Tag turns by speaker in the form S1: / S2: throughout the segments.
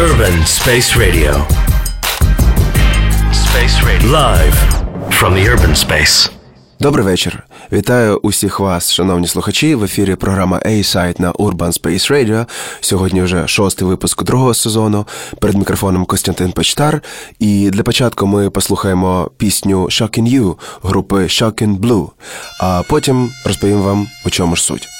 S1: Urban Space Radio. Space Radio. Live from the urban space.
S2: Добрий вечір. Вітаю усіх вас, шановні слухачі. В ефірі програма A-Side на Urban Space Radio. Сьогодні вже шостий випуск другого сезону. Перед мікрофоном Костянтин Почтар. І для початку ми послухаємо пісню Shocking You групи Shocking Blue, а потім розповім вам, у чому ж суть.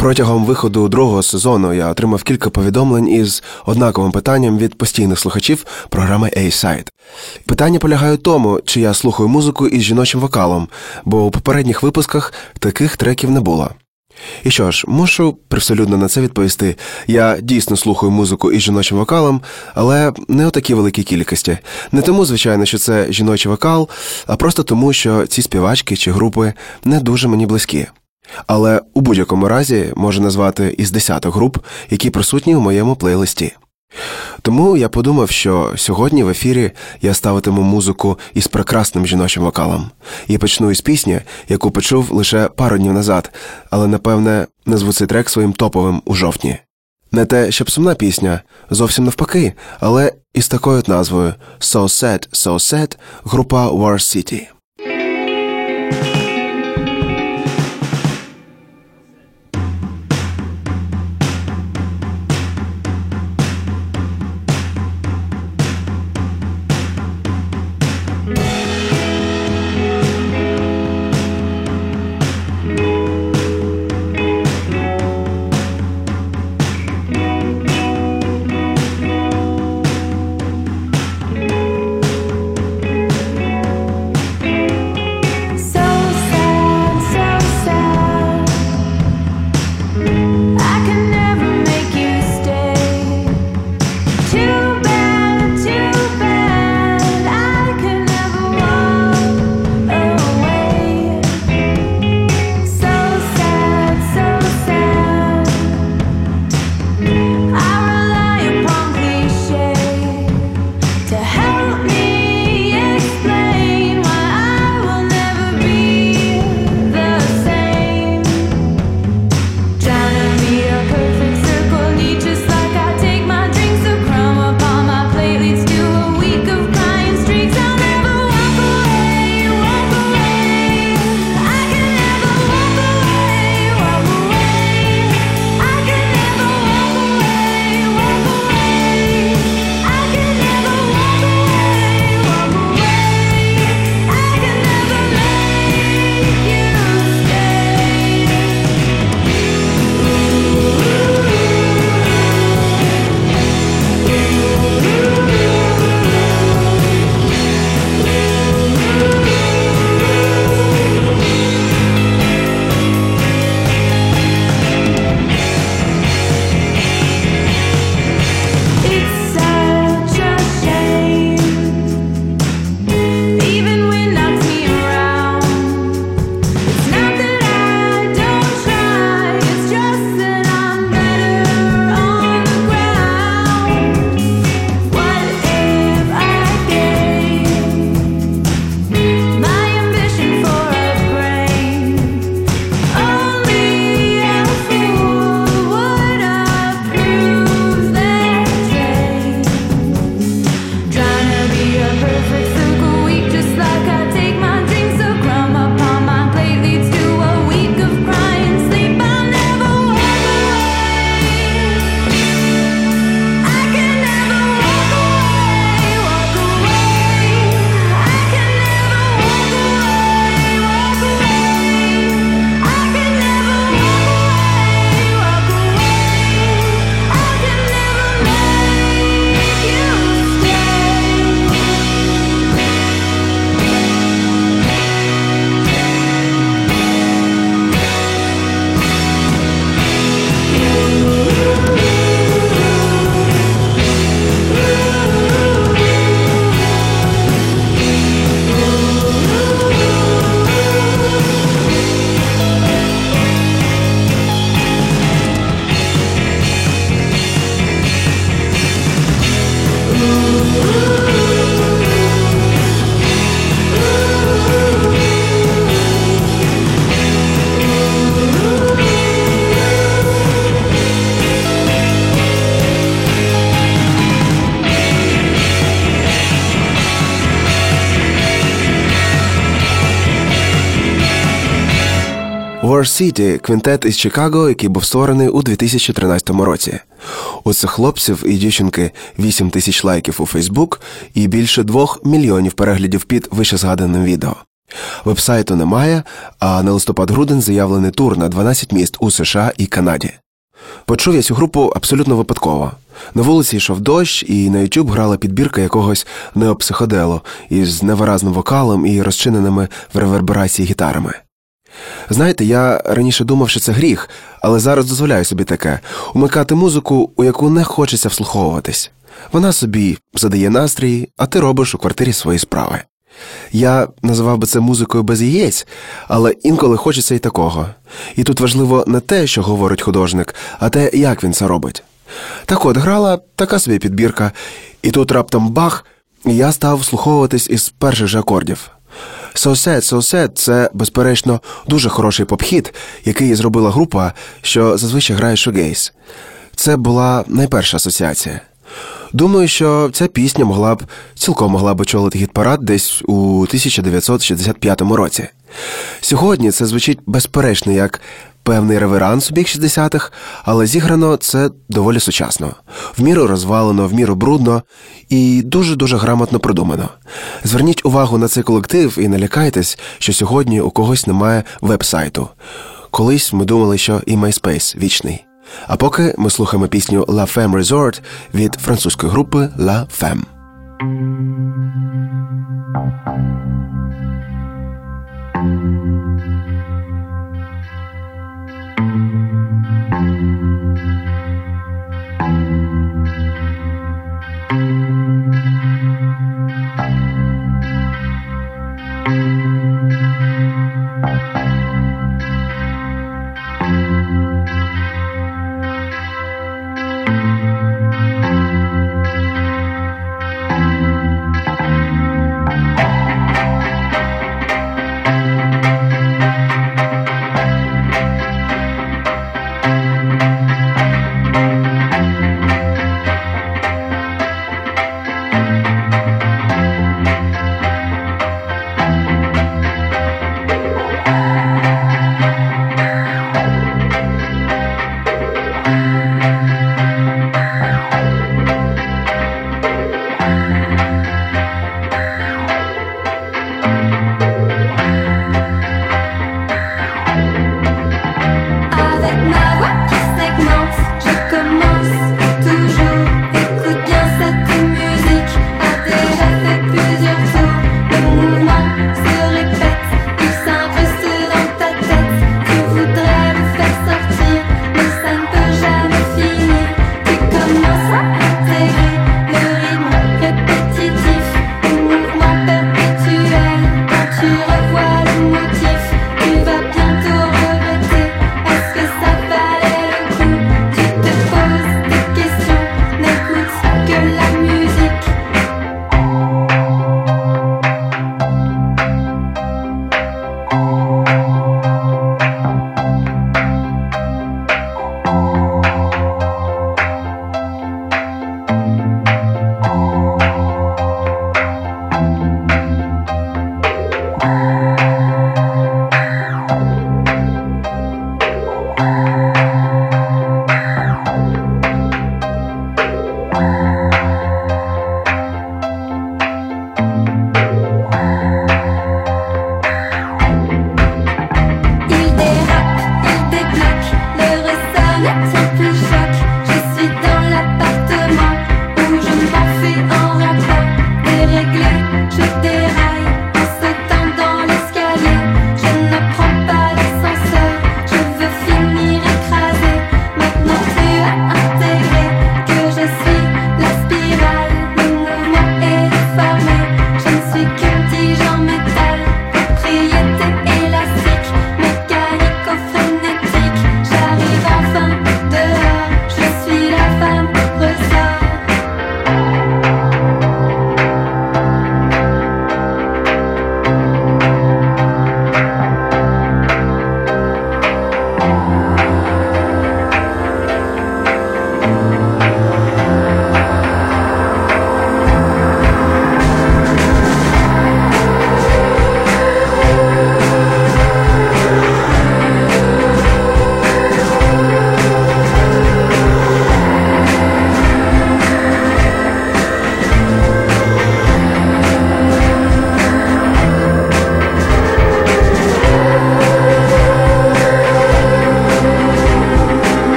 S2: Протягом виходу другого сезону я отримав кілька повідомлень із однаковим питанням від постійних слухачів програми A-Side. Питання полягає в тому, чи я слухаю музику із жіночим вокалом, бо у попередніх випусках таких треків не було. І що ж, мушу привселюдно на це відповісти. Я дійсно слухаю музику із жіночим вокалом, але не у такій великій кількості. Не тому, звичайно, що це жіночий вокал, а просто тому, що ці співачки чи групи не дуже мені близькі. Але у будь-якому разі можу назвати із десяток груп, які присутні у моєму плейлисті. Тому я подумав, що сьогодні в ефірі я ставитиму музику із прекрасним жіночим вокалом і почну із пісні, яку почув лише пару днів назад, але напевне назву цей трек своїм топовим у жовтні. Не те, щоб сумна пісня, зовсім навпаки, але із такою назвою So Sad, So Sad група War City.
S3: War City – квінтет із Чикаго, який був створений у 2013 році. У цих хлопців і дівчинки 8 тисяч лайків у Фейсбук і більше 2 мільйонів переглядів під вищезгаданим відео. Вебсайту немає, а на листопад-грудень заявлений тур на 12 міст у США і Канаді. Почув я цю групу абсолютно випадково. На вулиці йшов дощ, і на YouTube грала підбірка якогось неопсиходелу із невиразним вокалом і розчиненими в реверберації гітарами. Знаєте, я раніше думав, що це гріх, але зараз дозволяю собі таке умикати музику, у яку не хочеться вслуховуватись. Вона собі задає настрій, а ти робиш у квартирі свої справи. Я називав би це музикою без яєць, але інколи хочеться і такого. І тут важливо не те, що говорить художник, а те, як він це робить. Так от грала така собі підбірка, і тут раптом бах, і я став вслуховуватись із перших же акордів. So Sad, це, безперечно, дуже хороший попхід, який зробила група, що зазвичай грає шогейс. Це була найперша асоціація. Думаю, що ця пісня могла б цілком могла б очолити гіт-парад десь у 1965 році. Сьогодні це звучить безперечно як певний реверанс у бік 60-х, але зіграно це доволі сучасно, в міру розвалено, в міру брудно і дуже-дуже грамотно продумано. Зверніть увагу на цей колектив і не лякайтесь, що сьогодні у когось немає веб-сайту. Колись ми думали, що і MySpace вічний. А поки ми слухаємо пісню La Femme Resort від французької групи La Femme.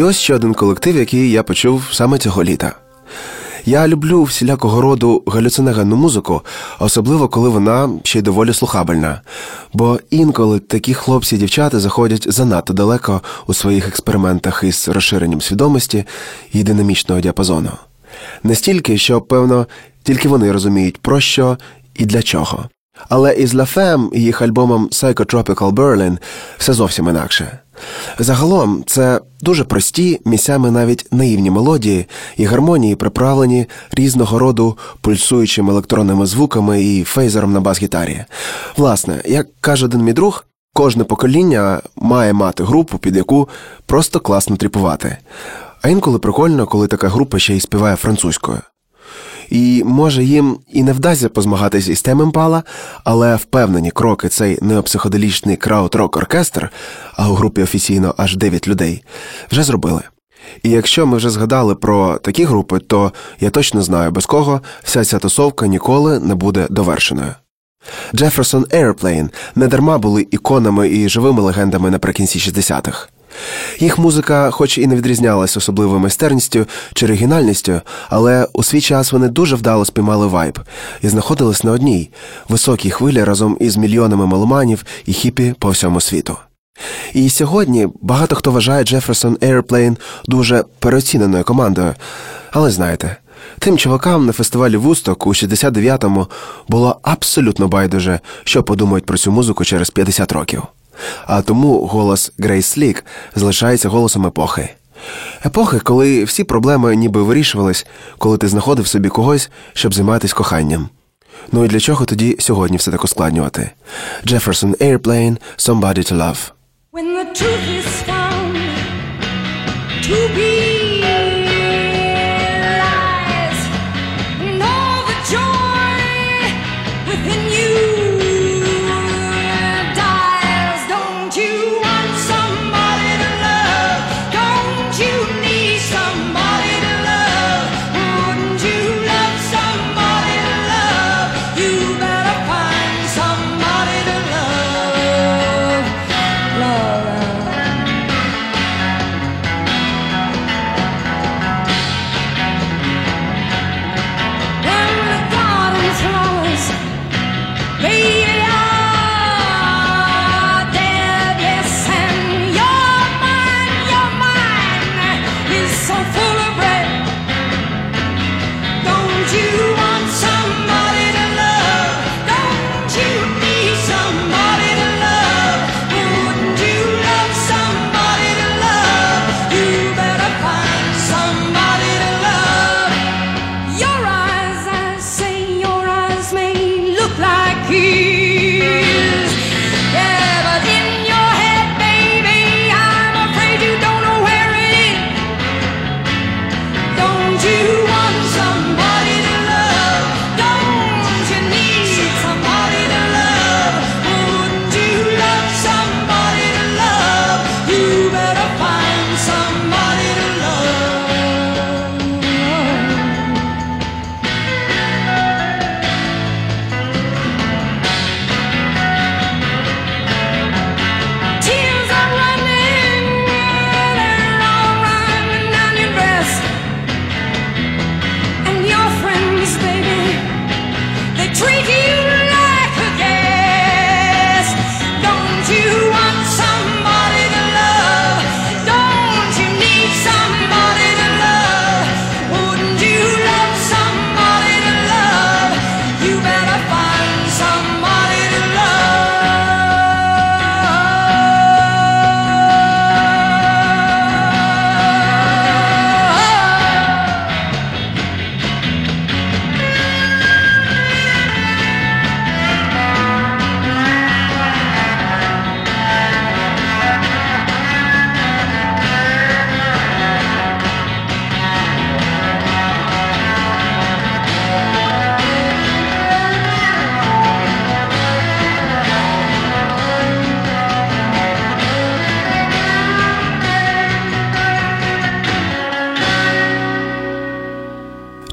S3: І ось ще один колектив, який я почув саме цього літа. Я люблю всілякого роду галюциногенну музику, особливо коли вона ще й доволі слухабельна. Бо інколи такі хлопці і дівчата заходять занадто далеко у своїх експериментах із розширенням свідомості і динамічного діапазону. Настільки, що, певно, тільки вони розуміють, про що і для чого. Але із Femme і їх альбомом Psychotropical Berlin все зовсім інакше. Загалом це дуже прості, місцями навіть наївні мелодії і гармонії, приправлені різного роду пульсуючими електронними звуками і фейзером на бас-гітарі. Власне, як каже один мій друг, кожне покоління має мати групу, під яку просто класно тріпувати. А інколи прикольно, коли така група ще й співає французькою. І може їм і не вдасться позмагатись із темем пала, але впевнені кроки цей неопсиходелічний крауд-рок оркестр, а у групі офіційно аж 9 людей, вже зробили. І якщо ми вже згадали про такі групи, то я точно знаю, без кого вся ця тусовка ніколи не буде довершеною. Jefferson Airplane не дарма були іконами і живими легендами наприкінці 60-х. Їх музика, хоч і не відрізнялась особливою майстерністю чи оригінальністю, але у свій час вони дуже вдало спіймали вайб і знаходились на одній високій хвилі разом із мільйонами меломанів і хіпі по всьому світу. І сьогодні багато хто вважає Jefferson Airplane дуже переоціненою командою. Але знаєте, тим чувакам на фестивалі Вусток у 69-му було абсолютно байдуже, що подумають про цю музику через 50 років а тому голос Грейс Слік залишається голосом епохи. Епохи, коли всі проблеми ніби вирішувались, коли ти знаходив собі когось, щоб займатися коханням. Ну і для чого тоді сьогодні все так ускладнювати? Jefferson Airplane Somebody to Love. When the truth is found to be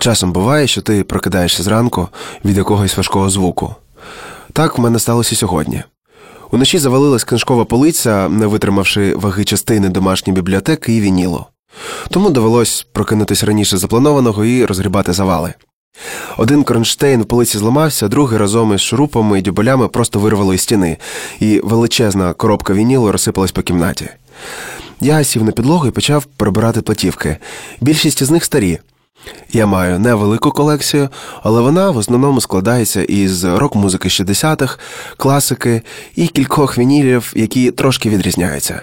S3: Часом буває, що ти прокидаєшся зранку від якогось важкого звуку. Так в мене сталося сьогодні. Уночі завалилась книжкова полиця, не витримавши ваги частини домашньої бібліотеки і вінілу. Тому довелось прокинутися раніше запланованого і розгрібати завали. Один кронштейн в полиці зламався, другий разом із шурупами і дюболями просто вирвало із стіни, і величезна коробка вінілу розсипалась по кімнаті. Я сів на підлогу і почав прибирати платівки. Більшість із них старі. Я маю невелику колекцію, але вона в основному складається із рок-музики 60-х, класики і кількох вінілів, які трошки відрізняються.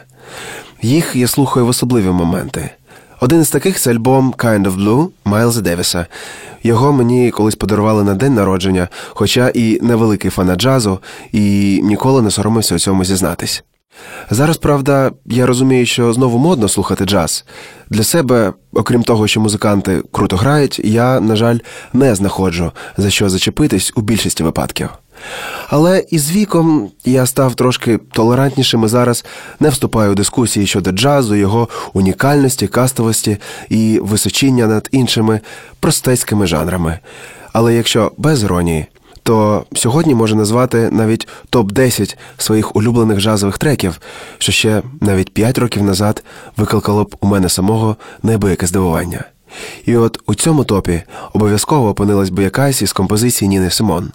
S3: Їх я слухаю в особливі моменти. Один із таких це альбом Kind of Blue Майлза Девіса. Його мені колись подарували на день народження, хоча і невеликий фанат джазу, і ніколи не соромився у цьому зізнатись. Зараз, правда, я розумію, що знову модно слухати джаз. Для себе, окрім того, що музиканти круто грають, я, на жаль, не знаходжу за що зачепитись у більшості випадків. Але із віком я став трошки толерантнішим і зараз не вступаю у дискусії щодо джазу, його унікальності, кастовості і височіння над іншими простецькими жанрами. Але якщо без іронії, то сьогодні може назвати навіть топ-10 своїх улюблених джазових треків, що ще навіть 5 років назад викликало б у мене самого неабияке здивування. І от у цьому топі обов'язково опинилась би якась із композицій Ніни Симон.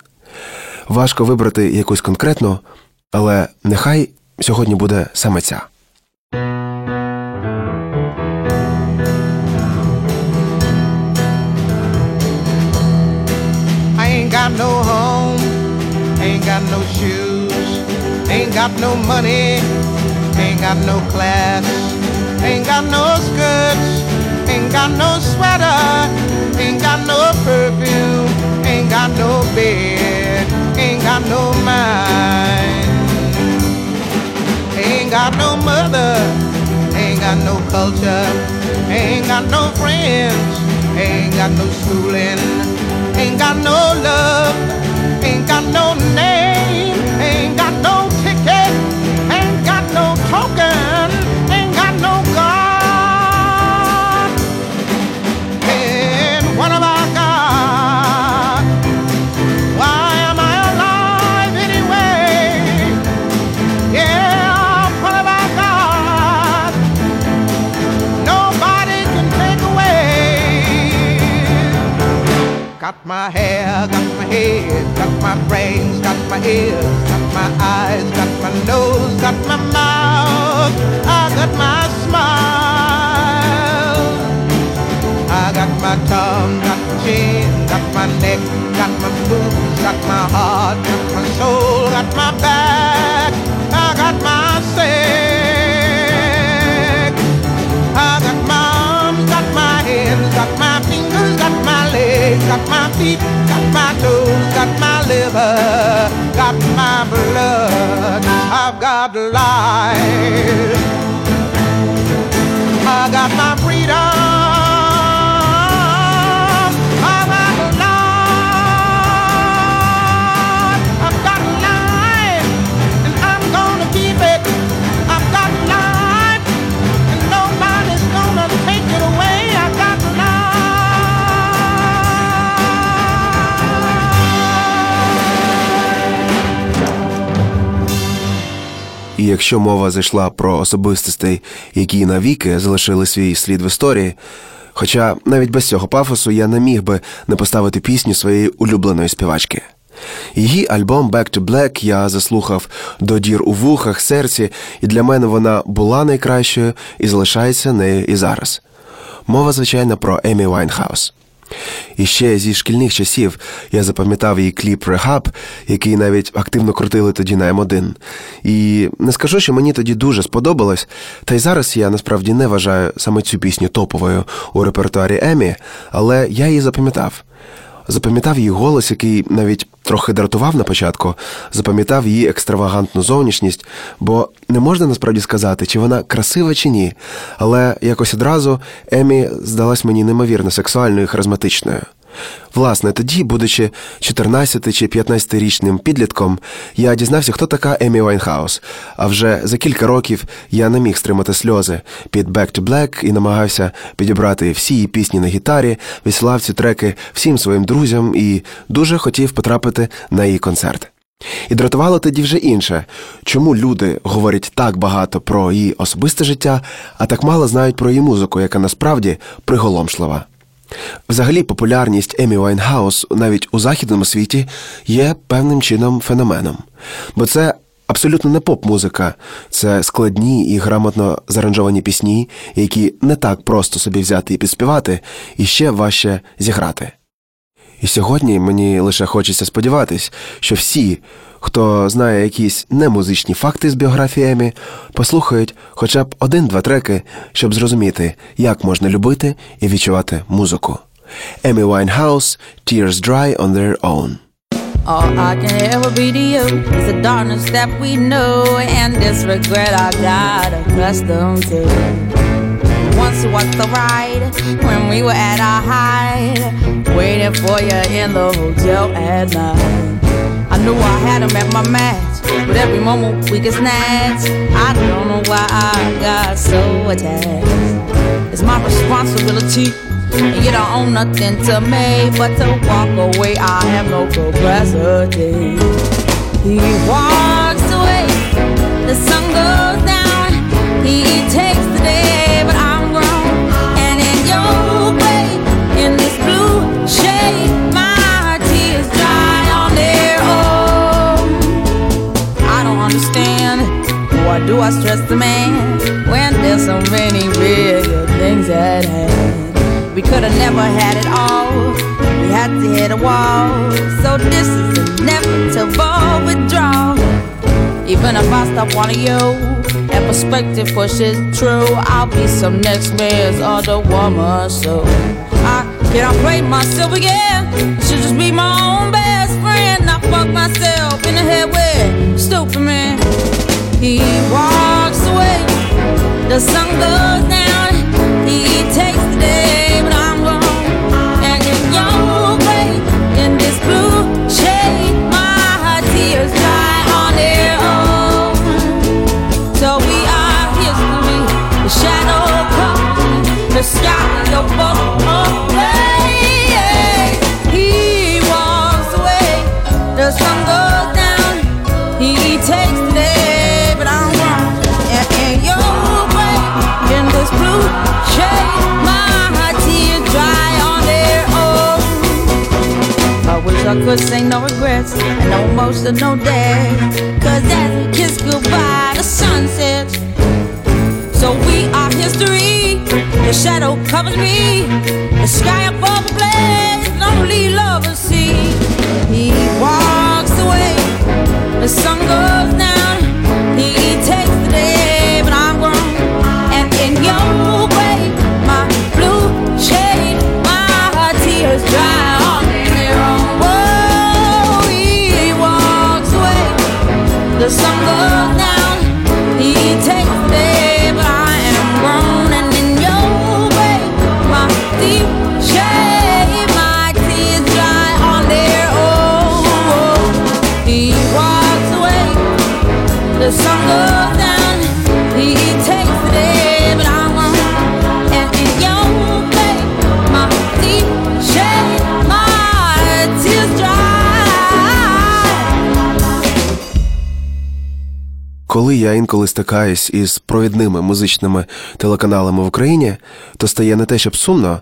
S3: Важко вибрати якусь конкретну, але нехай сьогодні буде саме ця.
S4: I ain't got no got no shoes, ain't got no money, ain't got no class, ain't got no skirts, ain't got no sweater, ain't got no perfume, ain't got no bed, ain't got no mind, ain't got no mother, ain't got no culture, ain't got no friends, ain't got no schooling. Ain't got no love, ain't got no name, got no my hair, got my head, got my brains, got my ears, got my eyes, got my nose, got my mouth, I got my smile. I got my tongue, got my chin, got my neck, got my boobs, got my heart, got my soul, got my feet, got my toes, got my liver, got my blood. I've got life. I got my freedom.
S3: Якщо мова зайшла про особистостей, які навіки залишили свій слід в історії, хоча навіть без цього пафосу я не міг би не поставити пісню своєї улюбленої співачки. Її альбом Back to Black я заслухав до дір у вухах, серці, і для мене вона була найкращою і залишається нею і зараз. Мова, звичайно, про Емі Вайнхаус. І ще зі шкільних часів я запам'ятав її кліп Rehab, який навіть активно крутили тоді на М1. І не скажу, що мені тоді дуже сподобалось, та й зараз я насправді не вважаю саме цю пісню топовою у репертуарі Емі, але я її запам'ятав. Запам'ятав її голос, який навіть трохи дратував на початку, запам'ятав її екстравагантну зовнішність, бо не можна насправді сказати, чи вона красива чи ні. Але якось одразу Емі здалась мені неймовірно сексуальною і харизматичною. Власне, тоді, будучи 14 чи 15-річним підлітком, я дізнався, хто така Емі Вайнхаус. А вже за кілька років я не міг стримати сльози під Back to Black і намагався підібрати всі її пісні на гітарі, висилав ці треки всім своїм друзям і дуже хотів потрапити на її концерт. І дратувало тоді вже інше, чому люди говорять так багато про її особисте життя, а так мало знають про її музику, яка насправді приголомшлива. Взагалі, популярність Емі Вайнгаус навіть у західному світі є певним чином феноменом, бо це абсолютно не поп-музика, це складні і грамотно заранжовані пісні, які не так просто собі взяти і підспівати, і ще важче зіграти. І сьогодні мені лише хочеться сподіватись, що всі, хто знає якісь немузичні факти з біографіями, послухають хоча б один-два треки, щоб зрозуміти, як можна любити і відчувати музику. Емі Winehouse «Tears Dry on Their Own».
S5: All I can ever be to you is the darkness that we know and this regret I got accustomed to. Once was the ride when we were at our height, waiting for you in the hotel at night. I knew I had him at my match, but every moment we get snatched. I don't know why I got so attached. It's my responsibility, and you don't own nothing to me but to walk away. I have no capacity. He walks away, the sun goes down. He takes the day, but I'm I stress the man when there's so many bigger things at hand? We could have never had it all. We had to hit a wall. So this is inevitable withdrawal. Even if I stop wanting you, that perspective pushes true. I'll be some next man's other woman. So I cannot play myself again. Should just be my own best friend. I fuck myself in the head with The sun goes down. Could say no regrets and no emotional day. Cause as we kiss goodbye, the sun sets. So we are history. The shadow covers me. The sky above the blaze, lonely lovers see. He walks away. The sun goes down. He takes
S3: інколи стикаюсь із провідними музичними телеканалами в Україні, то стає не те, щоб сумно,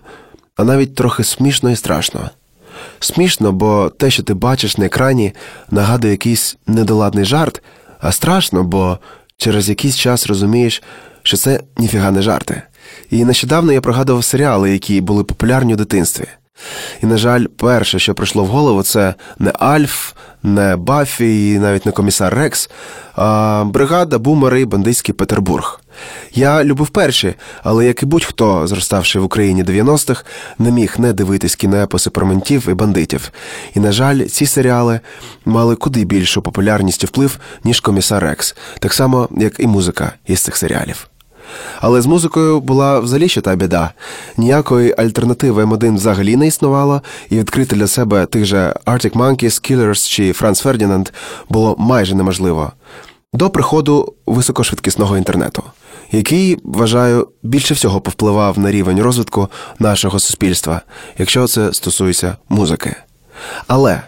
S3: а навіть трохи смішно і страшно. Смішно, бо те, що ти бачиш на екрані, нагадує якийсь недоладний жарт, а страшно, бо через якийсь час розумієш, що це ніфіга не жарти. І нещодавно я пригадував серіали, які були популярні у дитинстві. І, на жаль, перше, що прийшло в голову, це не Альф, не Баффі і навіть не комісар Рекс, а бригада Бумери бандитський Петербург. Я любив перші, але як і будь-хто, зроставши в Україні 90-х, не міг не дивитись кіноепоси про ментів і бандитів. І, на жаль, ці серіали мали куди більшу популярність і вплив, ніж комісар Рекс, так само, як і музика із цих серіалів. Але з музикою була взагалі ще та біда. Ніякої альтернативи М1 взагалі не існувало, і відкрити для себе тих же Arctic Monkeys, Killers чи Франц Фердінанд було майже неможливо. До приходу високошвидкісного інтернету, який, вважаю, більше всього повпливав на рівень розвитку нашого суспільства, якщо це стосується музики. Але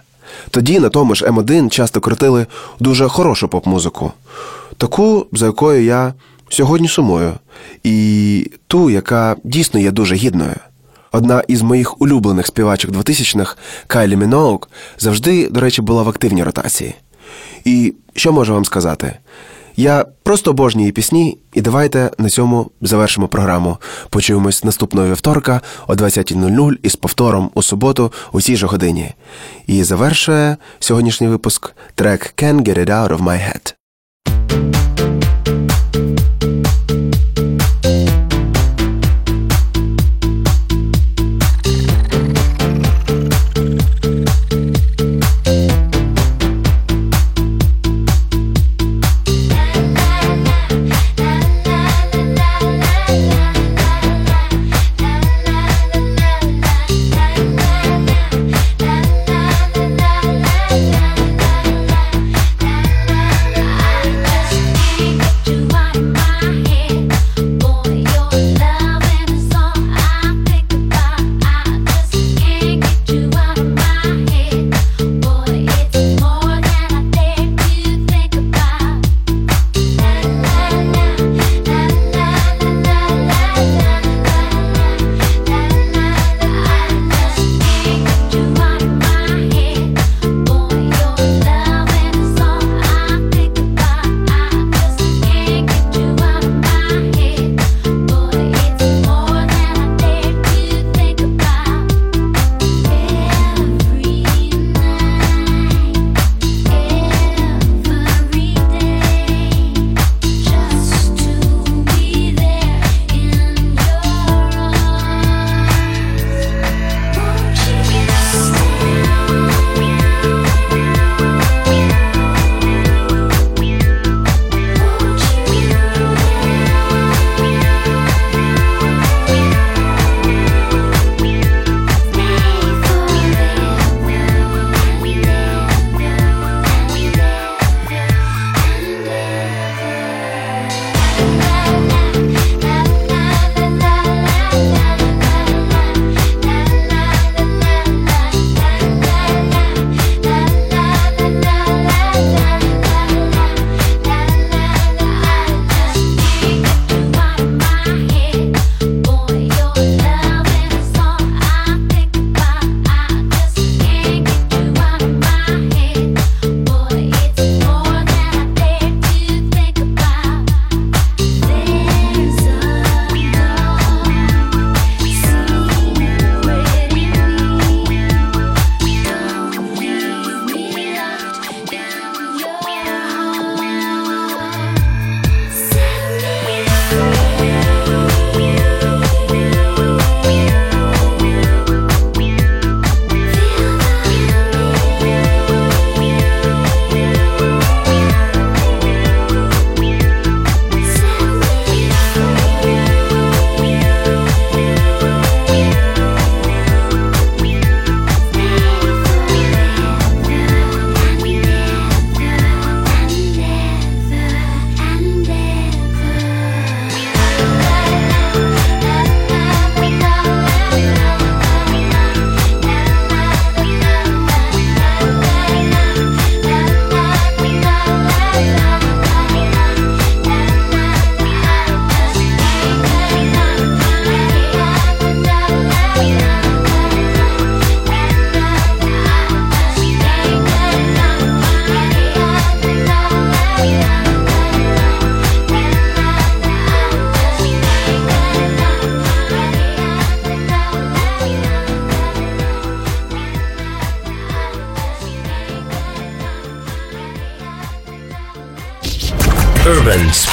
S6: Тоді на тому ж М1 часто крутили дуже хорошу поп-музику, таку, за якою я сьогодні сумую, і ту, яка дійсно є дуже гідною. Одна із моїх улюблених співачок 2000-х, Кайлі Міноук, завжди, до речі, була в активній ротації. І що можу вам сказати? Я просто обожнюю її пісні, і давайте на цьому завершимо програму. Почуємось наступного вівторка о 20.00 із повтором у суботу у цій же годині. І завершує сьогоднішній випуск трек Can't Get It Out of My Head.